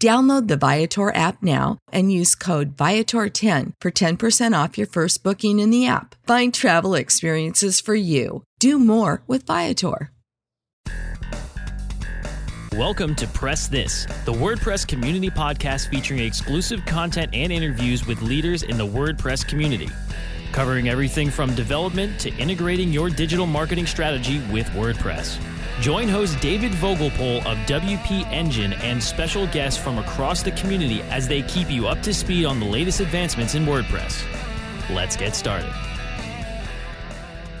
Download the Viator app now and use code Viator10 for 10% off your first booking in the app. Find travel experiences for you. Do more with Viator. Welcome to Press This, the WordPress community podcast featuring exclusive content and interviews with leaders in the WordPress community, covering everything from development to integrating your digital marketing strategy with WordPress. Join host David Vogelpohl of WP Engine and special guests from across the community as they keep you up to speed on the latest advancements in WordPress. Let's get started.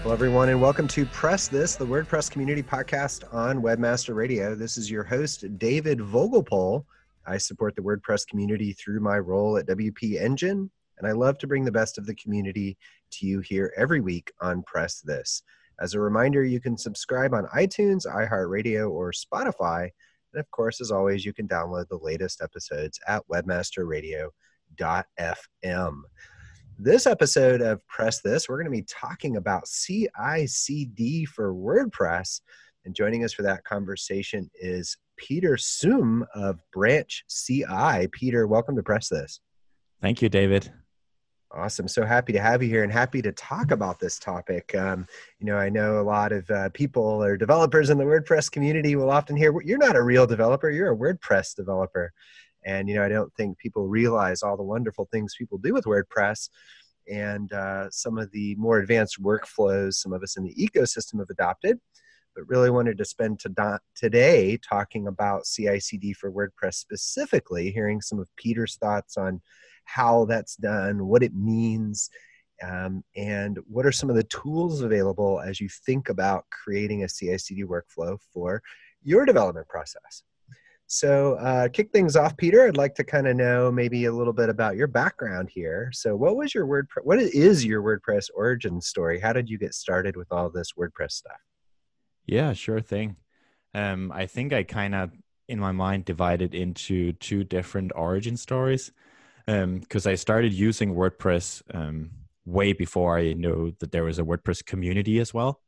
Hello, everyone, and welcome to Press This, the WordPress community podcast on Webmaster Radio. This is your host, David Vogelpohl. I support the WordPress community through my role at WP Engine, and I love to bring the best of the community to you here every week on Press This. As a reminder, you can subscribe on iTunes, iHeartRadio, or Spotify. And of course, as always, you can download the latest episodes at webmasterradio.fm. This episode of Press This, we're going to be talking about CI CD for WordPress. And joining us for that conversation is Peter Suhm of Branch CI. Peter, welcome to Press This. Thank you, David. Awesome. So happy to have you here and happy to talk about this topic. Um, you know, I know a lot of uh, people or developers in the WordPress community will often hear, you're not a real developer, you're a WordPress developer. And, you know, I don't think people realize all the wonderful things people do with WordPress and uh, some of the more advanced workflows some of us in the ecosystem have adopted. But really wanted to spend to today talking about CI CD for WordPress specifically, hearing some of Peter's thoughts on how that's done, what it means, um, and what are some of the tools available as you think about creating a CI/CD workflow for your development process. So, uh, kick things off, Peter. I'd like to kind of know maybe a little bit about your background here. So, what was your WordPress? What is your WordPress origin story? How did you get started with all this WordPress stuff? Yeah, sure thing. Um, I think I kind of, in my mind, divided into two different origin stories because um, I started using WordPress um, way before I knew that there was a WordPress community as well.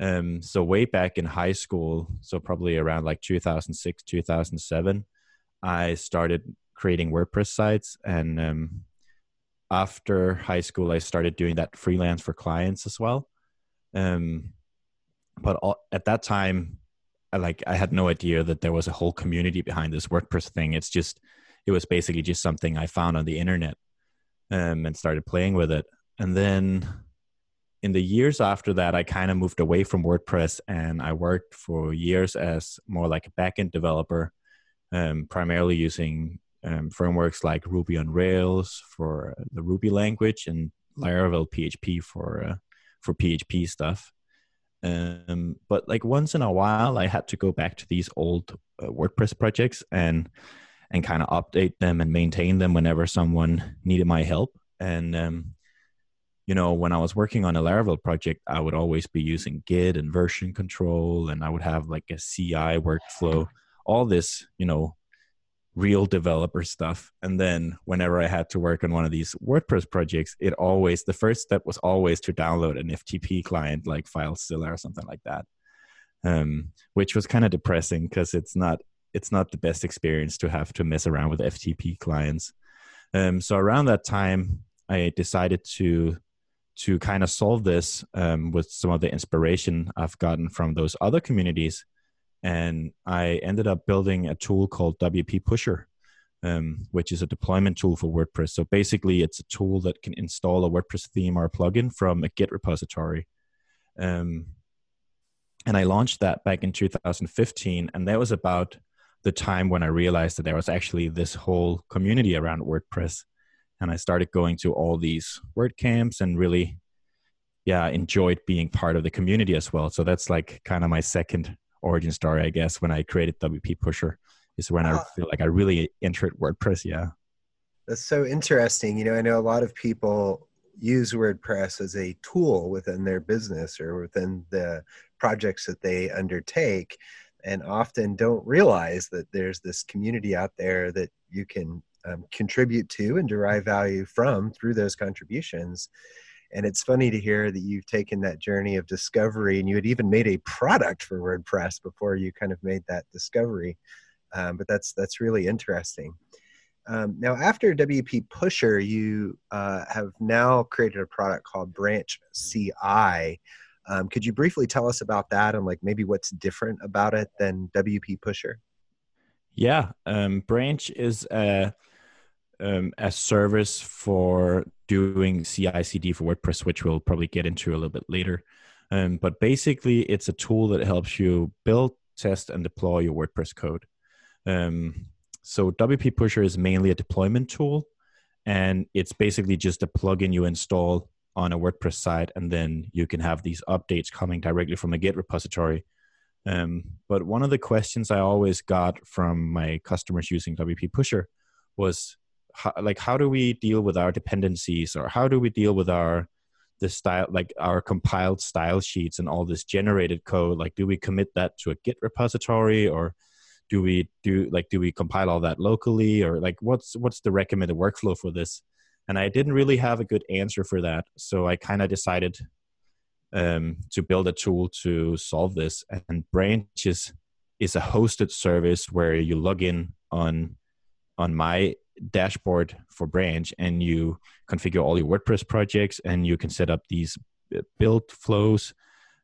Um, so way back in high school, so probably around like 2006, 2007, I started creating WordPress sites. And um, after high school, I started doing that freelance for clients as well. Um, but all, at that time, I like I had no idea that there was a whole community behind this WordPress thing. It's just it was basically just something I found on the internet um, and started playing with it. And then in the years after that, I kind of moved away from WordPress and I worked for years as more like a backend developer, um, primarily using um, frameworks like Ruby on Rails for the Ruby language and Laravel PHP for uh, for PHP stuff. Um, but like once in a while, I had to go back to these old uh, WordPress projects and and kind of update them and maintain them whenever someone needed my help. And um, you know, when I was working on a Laravel project, I would always be using Git and version control, and I would have like a CI workflow, all this, you know, real developer stuff. And then whenever I had to work on one of these WordPress projects, it always, the first step was always to download an FTP client like FileZilla or something like that, um, which was kind of depressing because it's not, it's not the best experience to have to mess around with FTP clients. Um, so around that time, I decided to to kind of solve this um, with some of the inspiration I've gotten from those other communities. And I ended up building a tool called WP Pusher, um, which is a deployment tool for WordPress. So basically, it's a tool that can install a WordPress theme or a plugin from a Git repository. Um, and I launched that back in 2015. And that was about the time when I realized that there was actually this whole community around WordPress and I started going to all these WordCamps and really, yeah, enjoyed being part of the community as well. So that's like kind of my second origin story, I guess, when I created WP Pusher is when I feel like I really entered WordPress. Yeah. That's so interesting. You know, I know a lot of people use WordPress as a tool within their business or within the projects that they undertake and often don't realize that there's this community out there that you can um, contribute to and derive value from through those contributions. And it's funny to hear that you've taken that journey of discovery and you had even made a product for WordPress before you kind of made that discovery. Um, but that's that's really interesting. Um, now, after WP Pusher, you uh, have now created a product called Branch CI. Um, could you briefly tell us about that and like maybe what's different about it than WP Pusher? Yeah, um, Branch is a um, a service for doing CI/CD for WordPress, which we'll probably get into a little bit later. Um, but basically, it's a tool that helps you build, test, and deploy your WordPress code. Um, so WP Pusher is mainly a deployment tool, and it's basically just a plugin you install on a WordPress site, and then you can have these updates coming directly from a Git repository. Um, but one of the questions I always got from my customers using WP Pusher was how, like how do we deal with our dependencies or how do we deal with our the style like our compiled style sheets and all this generated code? Like do we commit that to a git repository or do we do like do we compile all that locally? Or like what's what's the recommended workflow for this? And i didn't really have a good answer for that so i kind of decided um, to build a tool to solve this. And branch is, is a hosted service where you log in on on my dashboard for branch and you configure all your wordpress projects and you can set up these uh, build flows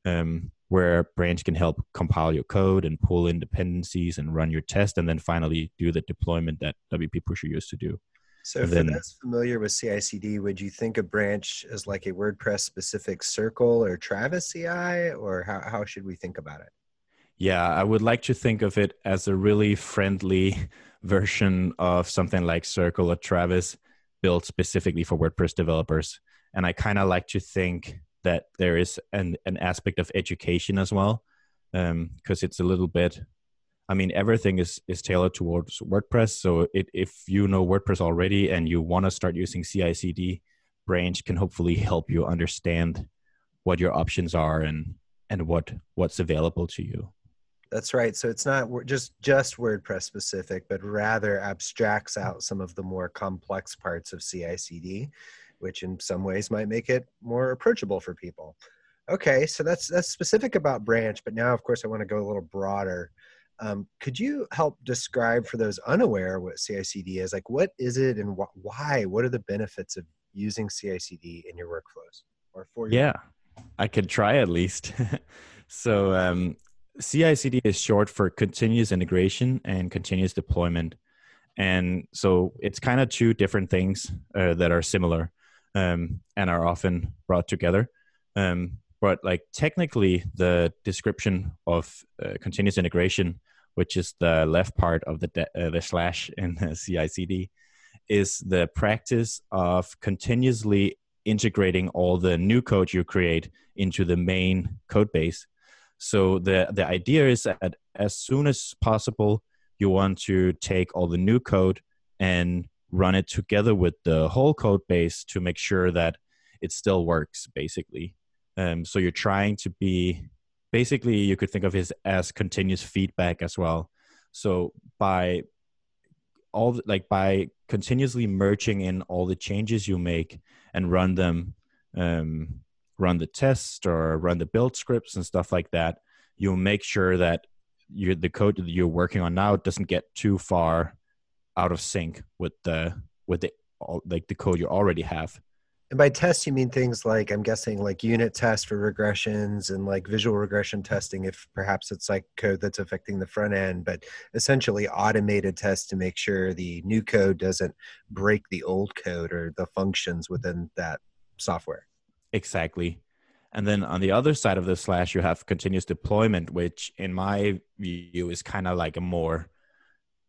um, where branch can help compile your code and pull in dependencies and run your test and then finally do the deployment that wp pusher used to do so and for then, those familiar with CI/CD, would you think of Branch as like a WordPress specific circle or Travis CI, or how, how should we think about it? Yeah, I would like to think of it as a really friendly version of something like Circle or Travis built specifically for WordPress developers. And I kind of like to think that there is an, an aspect of education as well, because um, it's a little bit. I mean, everything is is tailored towards WordPress. So it, if you know WordPress already and you want to start using CI/CD, Branch can hopefully help you understand what your options are and and what what's available to you. That's right. So it's not just just WordPress specific, but rather abstracts out some of the more complex parts of CI/CD, which in some ways might make it more approachable for people. Okay, so that's that's specific about Branch, but now, of course, I want to go a little broader. Um, could you help describe for those unaware what CI/CD is? Like, what is it, and wh- why? What are the benefits of using CI/CD in your workflows or for? Your- yeah, I could try at least. so um, CI/CD is short for continuous integration and continuous deployment, and so it's kind of two different things uh, that are similar um, and are often brought together. Um, but like technically, the description of uh, continuous integration, which is the left part of the de- uh, the slash in the CI/CD, is the practice of continuously integrating all the new code you create into the main code base so the the idea is that as soon as possible, you want to take all the new code and run it together with the whole code base to make sure that it still works basically. Um, so you're trying to be basically you could think of it as continuous feedback as well. So by all like by continuously merging in all the changes you make and run them um, run the test or run the build scripts and stuff like that you'll make sure that you the code that you're working on now doesn't get too far out of sync with the with the like the code you already have and by test, you mean things like I'm guessing like unit tests for regressions and like visual regression testing, if perhaps it's like code that's affecting the front end, but essentially automated tests to make sure the new code doesn't break the old code or the functions within that software. Exactly. And then on the other side of the slash, you have continuous deployment, which in my view is kind of like a more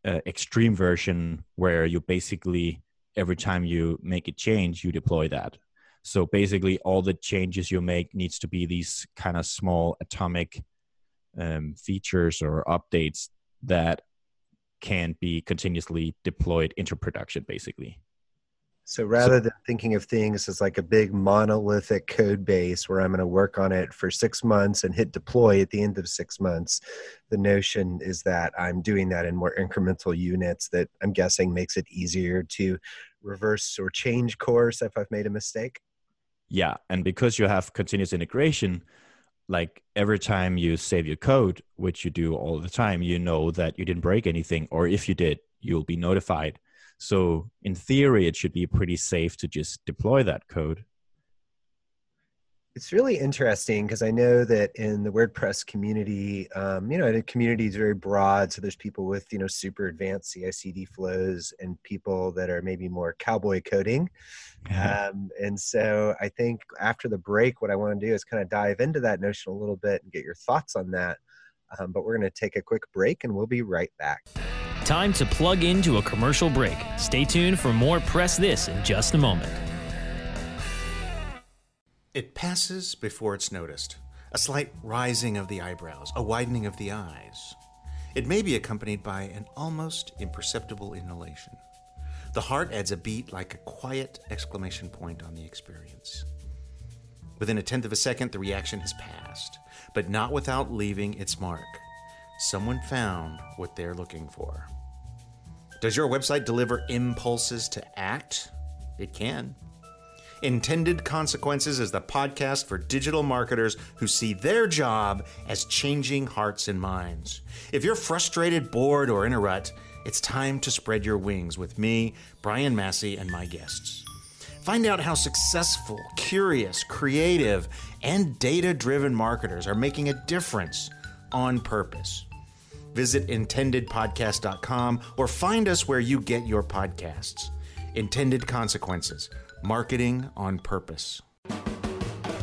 uh, extreme version where you basically every time you make a change you deploy that so basically all the changes you make needs to be these kind of small atomic um, features or updates that can be continuously deployed into production basically so rather so, than thinking of things as like a big monolithic code base where I'm going to work on it for six months and hit deploy at the end of six months, the notion is that I'm doing that in more incremental units that I'm guessing makes it easier to reverse or change course if I've made a mistake. Yeah. And because you have continuous integration, like every time you save your code, which you do all the time, you know that you didn't break anything, or if you did, you'll be notified so in theory, it should be pretty safe to just deploy that code. It's really interesting because I know that in the WordPress community, um, you know, the community is very broad. So there's people with, you know, super advanced CI/CD flows and people that are maybe more cowboy coding. Um, and so I think after the break, what I want to do is kind of dive into that notion a little bit and get your thoughts on that. Um, but we're going to take a quick break and we'll be right back. Time to plug into a commercial break. Stay tuned for more Press This in just a moment. It passes before it's noticed. A slight rising of the eyebrows, a widening of the eyes. It may be accompanied by an almost imperceptible inhalation. The heart adds a beat like a quiet exclamation point on the experience. Within a tenth of a second, the reaction has passed, but not without leaving its mark. Someone found what they're looking for. Does your website deliver impulses to act? It can. Intended Consequences is the podcast for digital marketers who see their job as changing hearts and minds. If you're frustrated, bored, or in a rut, it's time to spread your wings with me, Brian Massey, and my guests. Find out how successful, curious, creative, and data driven marketers are making a difference on purpose. Visit intendedpodcast.com or find us where you get your podcasts. Intended Consequences Marketing on Purpose.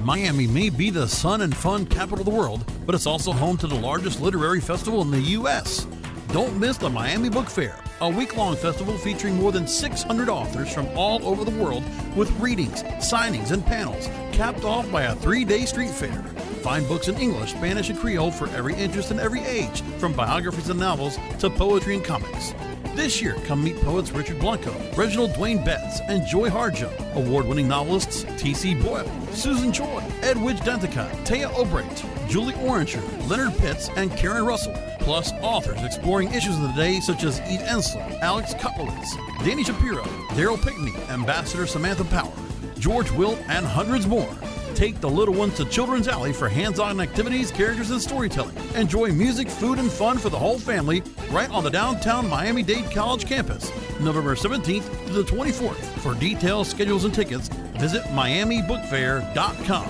Miami may be the sun and fun capital of the world, but it's also home to the largest literary festival in the U.S. Don't miss the Miami Book Fair, a week long festival featuring more than 600 authors from all over the world with readings, signings, and panels, capped off by a three day street fair. Find books in English, Spanish, and Creole for every interest and every age, from biographies and novels to poetry and comics. This year, come meet poets Richard Blanco, Reginald Dwayne Betts, and Joy Harjo, award winning novelists T.C. Boyle, Susan Choi, Edwidge Danticat, Téa Obreht, Julie Orringer, Leonard Pitts, and Karen Russell, plus authors exploring issues of the day such as Eve Ensler, Alex Kotlowitz, Dani Shapiro, Darryl Pinckney, Ambassador Samantha Power, George Will, and hundreds more. Take the little ones to Children's Alley for hands on activities, characters, and storytelling. Enjoy music, food, and fun for the whole family right on the downtown Miami Dade College campus, November 17th to the 24th. For details, schedules, and tickets, visit MiamiBookFair.com.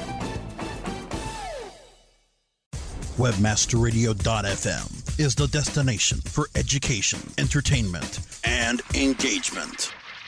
Webmasterradio.fm is the destination for education, entertainment, and engagement.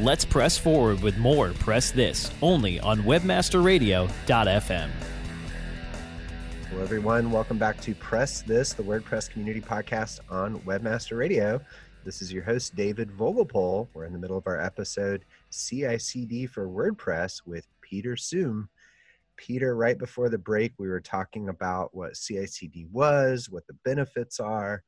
Let's press forward with more Press This only on webmasterradio.fm. Hello, everyone. Welcome back to Press This, the WordPress community podcast on Webmaster Radio. This is your host, David Vogelpohl. We're in the middle of our episode CICD for WordPress with Peter Suhm. Peter, right before the break, we were talking about what CICD was, what the benefits are.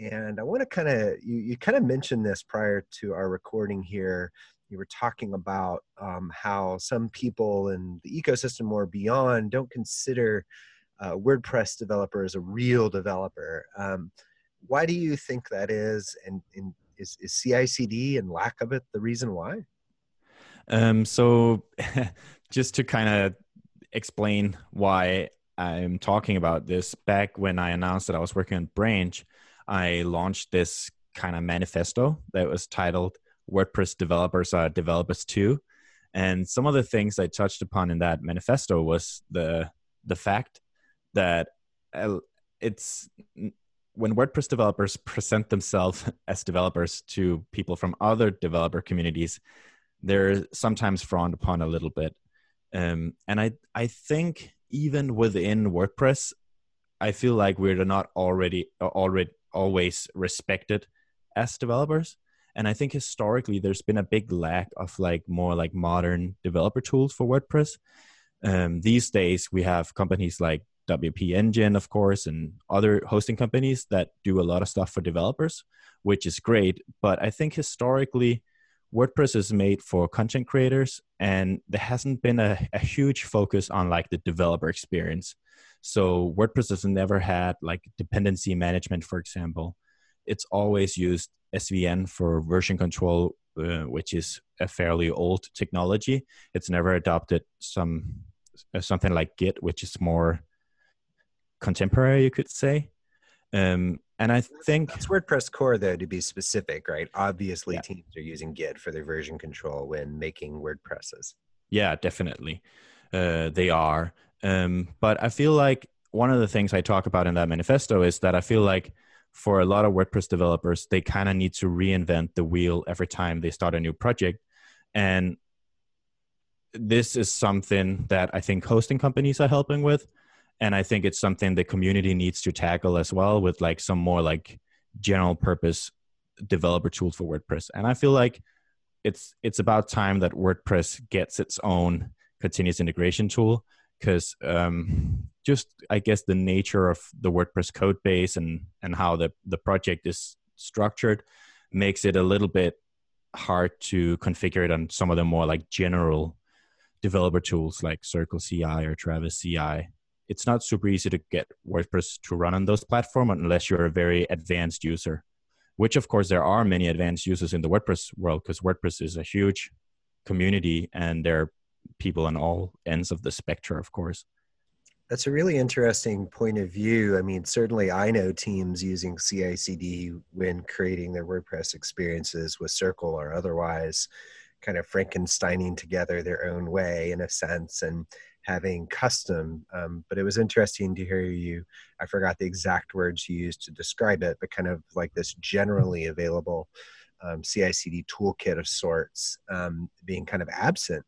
And I want to kind of, you, you kind of mentioned this prior to our recording here. You were talking about um, how some people in the ecosystem or beyond don't consider uh, WordPress developer as a real developer. Um, why do you think that is? And, and is, is CICD and lack of it the reason why? Um, so, just to kind of explain why I'm talking about this. Back when I announced that I was working on Branch, I launched this kind of manifesto that was titled WordPress Developers Are Developers Too. And some of the things I touched upon in that manifesto was the the fact that uh, it's when WordPress developers present themselves as developers to people from other developer communities, they're sometimes frowned upon a little bit. Um, and I I think even within WordPress, I feel like we're not already already always respected as developers. And I think historically there's been a big lack of like more like modern developer tools for WordPress. Um, these days we have companies like WP Engine, of course, and other hosting companies that do a lot of stuff for developers, which is great. But I think historically WordPress is made for content creators, and there hasn't been a, a, huge focus on like the developer experience. So WordPress has never had like dependency management, for example. It's always used SVN for version control, uh, which is a fairly old technology. It's never adopted some uh, something like Git, which is more contemporary, you could say. Um, and I think it's WordPress core though to be specific, right? Obviously, yeah. teams are using Git for their version control when making WordPresses. Yeah, definitely, uh, they are. Um, but I feel like one of the things I talk about in that manifesto is that I feel like for a lot of WordPress developers, they kind of need to reinvent the wheel every time they start a new project, and this is something that I think hosting companies are helping with and i think it's something the community needs to tackle as well with like some more like general purpose developer tools for wordpress. And i feel like it's it's about time that wordpress gets its own continuous integration tool because um, just i guess the nature of the wordpress code base and and how the the project is structured makes it a little bit hard to configure it on some of the more like general developer tools like circle ci or travis ci it's not super easy to get WordPress to run on those platforms unless you're a very advanced user, which of course there are many advanced users in the WordPress world because WordPress is a huge community and there are people on all ends of the spectrum, of course. That's a really interesting point of view. I mean, certainly I know teams using CI CD when creating their WordPress experiences with Circle or otherwise, kind of Frankensteining together their own way in a sense. And having custom. Um, but it was interesting to hear you. I forgot the exact words you used to describe it, but kind of like this generally available um, CI/CD toolkit of sorts um, being kind of absent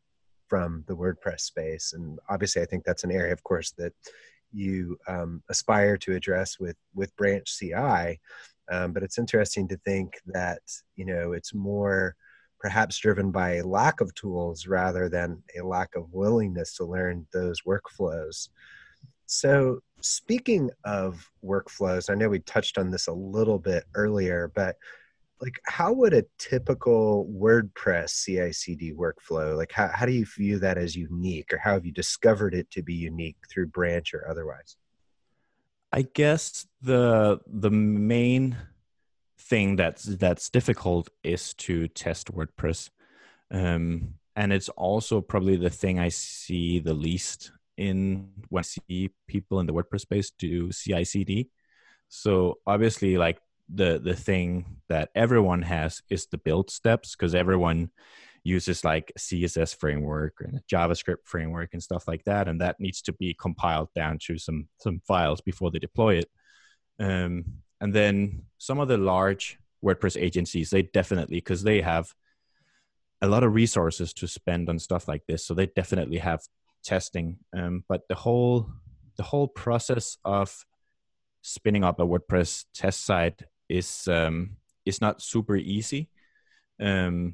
from the WordPress space. And obviously, I think that's an area, of course, that you um, aspire to address with with Branch CI. Um, but it's interesting to think that you know it's more perhaps driven by a lack of tools rather than a lack of willingness to learn those workflows. So, speaking of workflows, I know we touched on this a little bit earlier, but like how would a typical WordPress CI/CD workflow like how, how do you view that as unique or how have you discovered it to be unique through branch or otherwise? I guess the the main thing that's that's difficult is to test WordPress, um, and it's also probably the thing I see the least in when I see people in the WordPress space do CI/CD. So obviously, like the the thing that everyone has is the build steps because everyone uses like css framework and javascript framework and stuff like that and that needs to be compiled down to some some files before they deploy it um, and then some of the large WordPress agencies, they definitely, because they have a lot of resources to spend on stuff like this. So they definitely have testing. Um, but the whole the whole process of spinning up a WordPress test site is um, is not super easy. Um,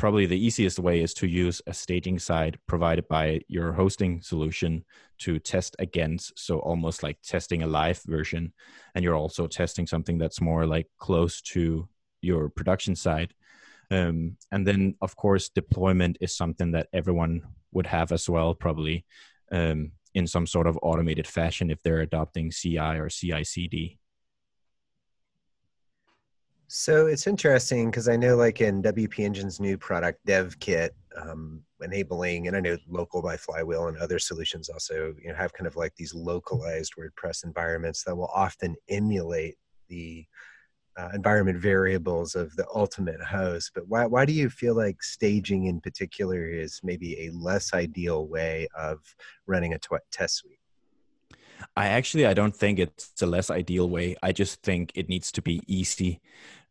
probably the easiest way is to use a staging site provided by your hosting solution to test against. So almost like testing a live version, and you're also testing something that's more like close to your production site. Um, and then, of course, deployment is something that everyone would have as well, probably um, in some sort of automated fashion if they're adopting CI or CI CD. So it's interesting because I know, like in WP Engine's new product, DevKit, um, enabling, and I know Local by Flywheel and other solutions also, you know, have kind of like these localized WordPress environments that will often emulate the uh, environment variables of the ultimate host. But why why do you feel like staging in particular is maybe a less ideal way of running a test suite? I actually I don't think it's a less ideal way. I just think it needs to be easy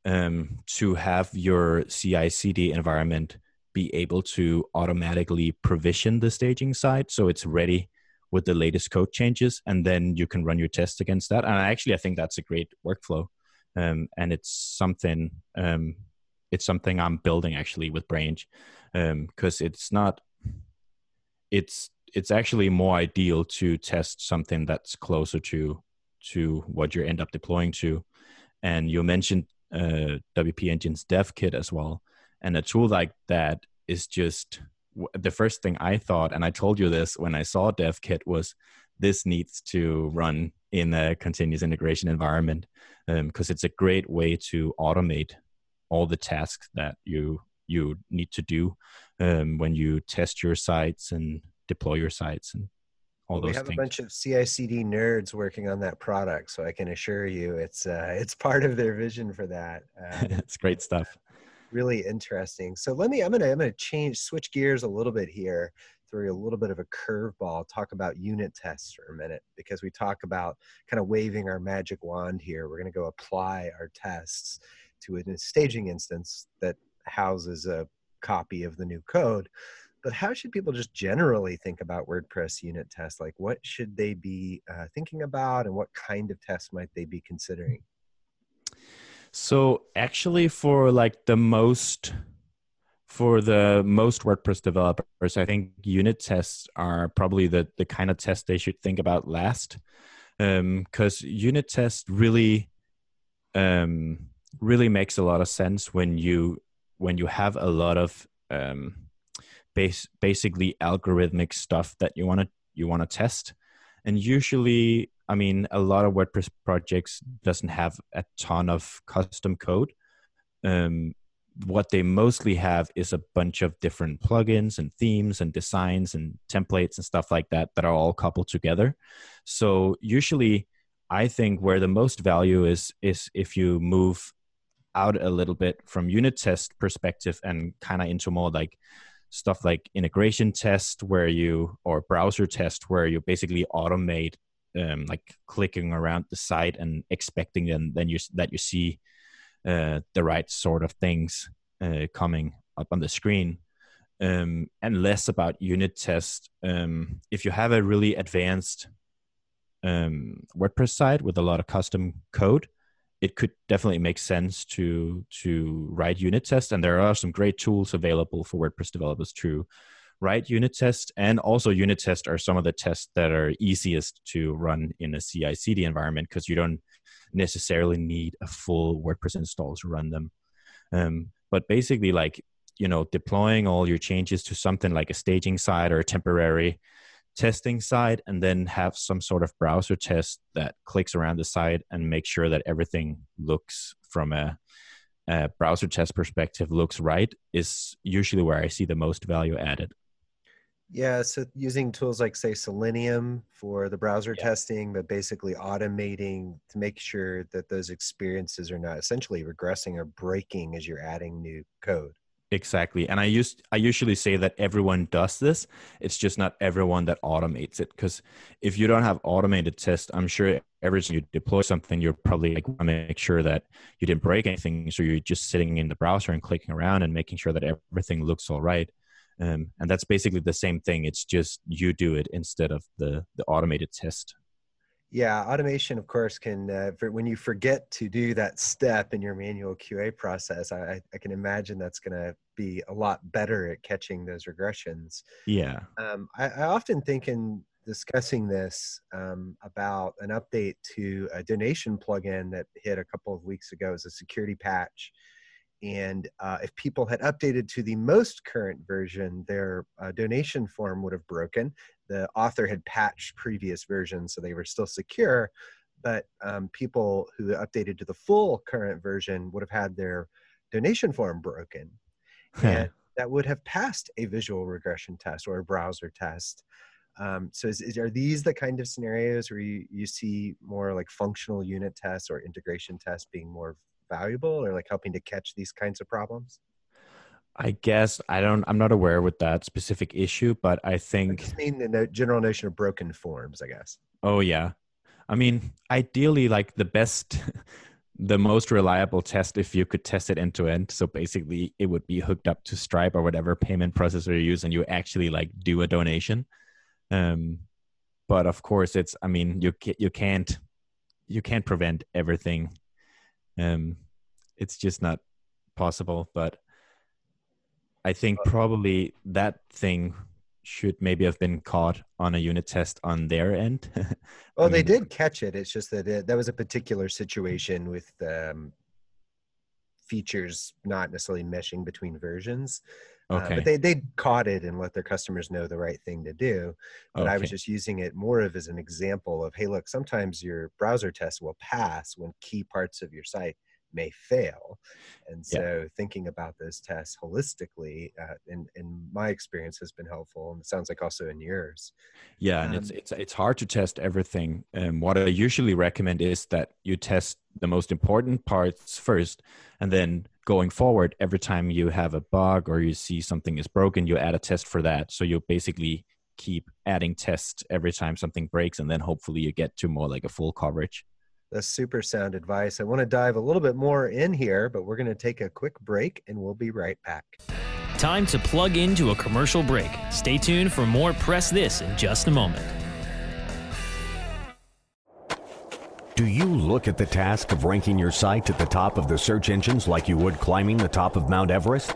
um, to have your CI/CD environment be able to automatically provision the staging side so it's ready with the latest code changes, and then you can run your tests against that. And actually, I think that's a great workflow, um, and it's something um, it's something I'm building actually with Branch because um, it's not it's it's actually more ideal to test something that's closer to to what you end up deploying to. And you mentioned uh, WP Engine's Dev Kit as well, and a tool like that is just the first thing I thought, and I told you this when I saw Dev Kit was this needs to run in a continuous integration environment because um, it's a great way to automate all the tasks that you you need to do um, when you test your sites and deploy your sites and all those we have things. a bunch of CI/CD nerds working on that product, so I can assure you, it's uh, it's part of their vision for that. Um, it's great stuff. Really interesting. So let me. I'm gonna. I'm gonna change, switch gears a little bit here, throw a little bit of a curveball. Talk about unit tests for a minute because we talk about kind of waving our magic wand here. We're gonna go apply our tests to a staging instance that houses a copy of the new code but how should people just generally think about WordPress unit tests? Like, what should they be uh, thinking about, and what kind of tests might they be considering? So, actually, for like the most for the most WordPress developers, I think unit tests are probably the the kind of test they should think about last, because um, unit test really um, really makes a lot of sense when you when you have a lot of um, base, basically algorithmic stuff that you want to you want to test. And usually i mean a lot of wordpress projects doesn't have a ton of custom code. Um, what they mostly have is a bunch of different plugins and themes and designs and templates and stuff like that that are all coupled together. So usually i think where the most value is is if you move out a little bit from unit test perspective and kind of into more like stuff like integration test where you or browser test where you basically automate um, like clicking around the site and expecting then then you that you see uh, the right sort of things uh, coming up on the screen. Um, and less about unit test. Um, if you have a really advanced um, WordPress site with a lot of custom code it could definitely make sense to to write unit tests. And there are some great tools available for wordpress developers to write unit tests. And also unit tests are some of the tests that are easiest to run in a ci cd environment because you don't necessarily need a full wordpress install to run them. Um, but basically like you know deploying all your changes to something like a staging site or a temporary testing side and then have some sort of browser test that clicks around the site and make sure that everything looks from a, a, browser test perspective looks right is usually where I see the most value added. Yeah, so using tools like say Selenium for the browser yeah. testing, but basically automating to make sure that those experiences are not essentially regressing or breaking as you're adding new code. Exactly. And I used I usually say that everyone does this. It's just not everyone that automates it. Because if you don't have automated tests, I'm sure every time you deploy something, you're probably like want to make sure that you didn't break anything. So you're just sitting in the browser and clicking around and making sure that everything looks all right. Um, and that's basically the same thing. It's just you do it instead of the the automated test. Yeah, automation, of course, can uh, for, when you forget to do that step in your manual QA process, I, I can imagine that's going to be a lot better at catching those regressions. Yeah. Um, I, I, often think in discussing this um, about an update to a donation plugin that hit a couple of weeks ago as a security patch. And uh, if people had updated to the most current version, their uh, donation form would have broken the author had patched previous versions so they were still secure but um, people who updated to the full current version would have had their donation form broken. And that would have passed a visual regression test or a browser test. Um, so is, is, are these the kind of scenarios where you, you see more like functional unit tests or integration tests being more valuable or like helping to catch these kinds of problems I guess I don't. I'm not aware with that specific issue, but I think. I mean the general notion of broken forms. I guess. Oh yeah, I mean, ideally, like the best, the most reliable test, if you could test it end to end. So basically, it would be hooked up to Stripe or whatever payment processor you use, and you actually like do a donation. Um, but of course, it's. I mean, you you can't you can't prevent everything. Um, it's just not possible, but I think probably that thing should maybe have been caught on a unit test on their end. well, mean, they did catch it. It's just that it, that was a particular situation with um, features not necessarily meshing between versions. Okay. Uh, but they they caught it and let their customers know the right thing to do. But okay. I was just using it more of as an example of, hey, look, sometimes your browser test will pass when key parts of your site may fail. And so yeah. thinking about those tests holistically, uh, in, in my experience, has been helpful. And it sounds like also in yours. Yeah, and um, it's, it's, it's hard to test everything. And what I usually recommend is that you test the most important parts first, and then going forward, every time you have a bug or you see something is broken, you add a test for that. So you basically keep adding tests every time something breaks, and then hopefully you get to more like a full coverage. That's super sound advice. I want to dive a little bit more in here, but we're going to take a quick break and we'll be right back. Time to plug into a commercial break. Stay tuned for more Press This in just a moment. Do you look at the task of ranking your site at the top of the search engines like you would climbing the top of Mount Everest?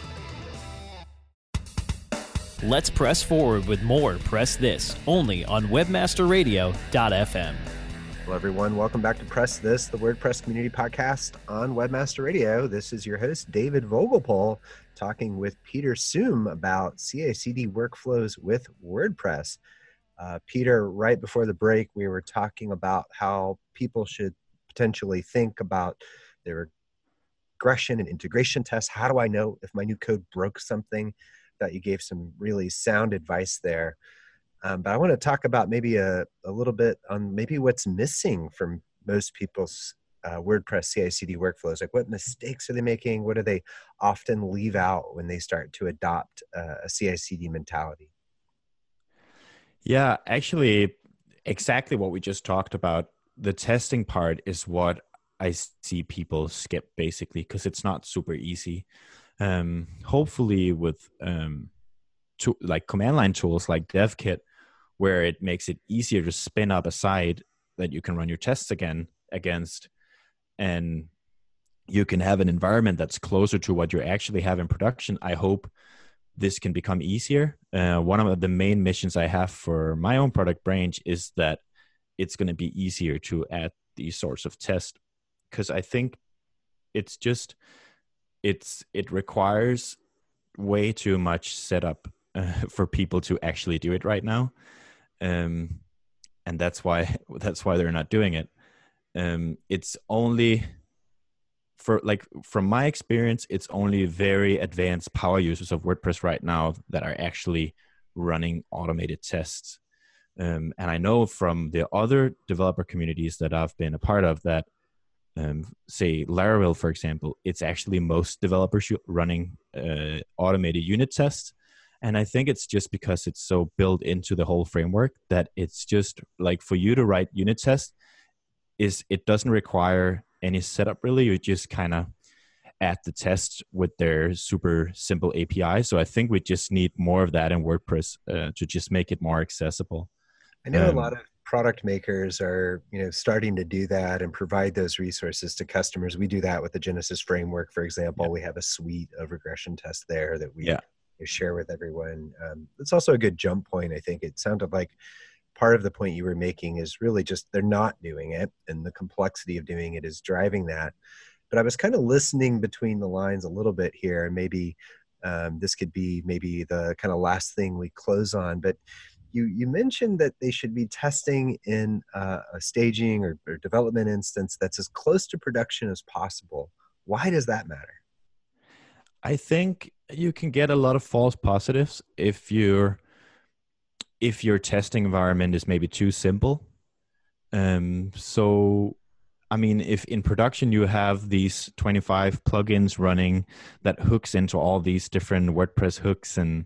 Let's press forward with more Press This only on WebmasterRadio.fm. Hello, everyone. Welcome back to Press This, the WordPress community podcast on Webmaster Radio. This is your host, David Vogelpohl, talking with Peter Suhm about CI/CD workflows with WordPress. Uh, Peter, right before the break, we were talking about how people should potentially think about their regression and integration tests. How do I know if my new code broke something? That you gave some really sound advice there. Um, but I want to talk about maybe a, a little bit on maybe what's missing from most people's uh, WordPress CI/CD workflows. Like, what mistakes are they making? What do they often leave out when they start to adopt uh, a CI/CD mentality? Yeah, actually, exactly what we just talked about. The testing part is what I see people skip basically because it's not super easy. Um, hopefully, with um, to, like command line tools like DevKit, where it makes it easier to spin up a site that you can run your tests again against and you can have an environment that's closer to what you actually have in production i hope this can become easier. Uh, one of the main missions i have for my own product branch is that it's going to be easier to add these sorts of tests because i think it's just it's it requires way too much setup uh, for people to actually do it right now um, and that's why that's why they're not doing it. Um, it's only for like from my experience, it's only very advanced power users of WordPress right now that are actually running automated tests. Um, and I know from the other developer communities that I've been a part of that, um, say Laravel, for example, it's actually most developers running uh, automated unit tests. And i think it's just because it's so built into the whole framework that it's just like for you to write unit tests is it doesn't require any setup really. You just kind of add the tests with their super simple api so i think we just need more of that in wordpress uh, to just make it more accessible. I know um, a lot of product makers are you know starting to do that and provide those resources to customers we do that with the genesis framework for example yeah. we have a suite of regression tests there that we yeah share with everyone. Um, it's also a good jump point. I think it sounded like part of the point you were making is really just they're not doing it, and the complexity of doing it is driving that. But I was kind of listening between the lines a little bit here, and maybe um, this could be maybe the kind of last thing we close on. But you you mentioned that they should be testing in uh, a staging or, or development instance that's as close to production as possible. Why does that matter? I think you can get a lot of false positives if your if your testing environment is maybe too simple. Um, so, I mean, if in production you have these 25 plugins running that hooks into all these different WordPress hooks and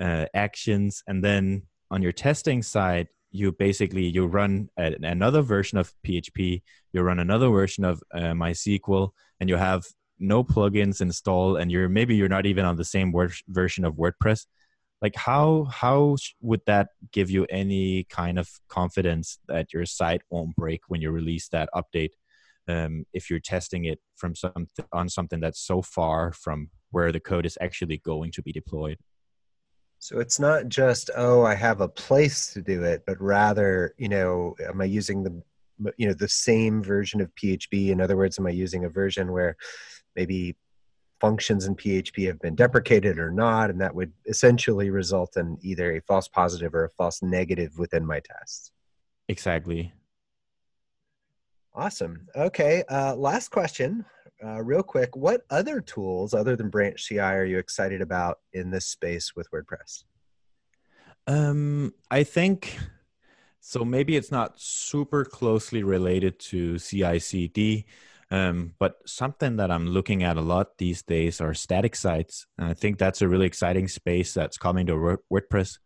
uh, actions, and then on your testing side, you basically you run another version of PHP, you run another version of uh, MySQL, and you have no plugins installed and you're maybe you're not even on the same version of WordPress, like how how would that give you any kind of confidence that your site won't break when you release that update um, if you're testing it from some on something that's so far from where the code is actually going to be deployed? So it's not just oh I have a place to do it, but rather you know am I using the you know the same version of PHP? In other words, am I using a version where maybe functions in PHP have been deprecated or not, and that would essentially result in either a false positive or a false negative within my tests. Exactly. Awesome. Okay. Uh, last question, uh, real quick. What other tools other than Branch CI are you excited about in this space with WordPress? Um, I think so. Maybe it's not super closely related to CI/CD um, but something that I'm looking at a lot these days are static sites. And I think that's a really exciting space that's coming to WordPress.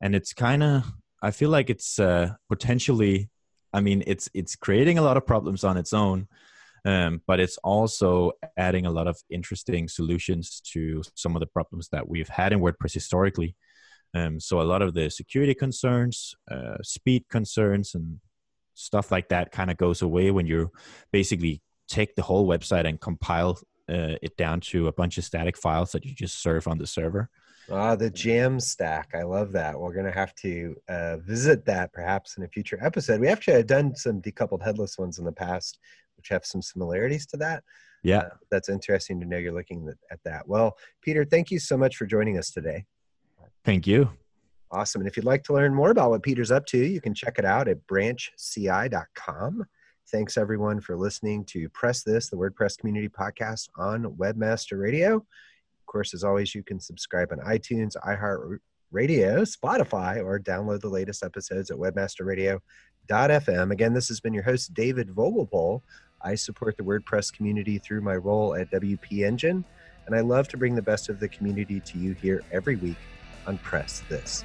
And it's kind of, I feel like it's uh, potentially, I mean, it's it's creating a lot of problems on its own, um, but it's also adding a lot of interesting solutions to some of the problems that we've had in WordPress historically. Um, so a lot of the security concerns, uh, speed concerns, and stuff like that kind of goes away when you're basically take the whole website and compile uh, it down to a bunch of static files that you just serve on the server. Ah, the jam stack. I love that. We're going to have to uh, visit that perhaps in a future episode. We actually have done some decoupled headless ones in the past, which have some similarities to that. Yeah. Uh, that's interesting to know you're looking at that. Well, Peter, thank you so much for joining us today. Thank you. Awesome. And if you'd like to learn more about what Peter's up to, you can check it out at branchci.com. Thanks everyone for listening to Press This, the WordPress community podcast on Webmaster Radio. Of course, as always, you can subscribe on iTunes, iHeartRadio, Spotify, or download the latest episodes at webmasterradio.fm. Again, this has been your host, David Vogelpohl. I support the WordPress community through my role at WP Engine, and I love to bring the best of the community to you here every week on Press This.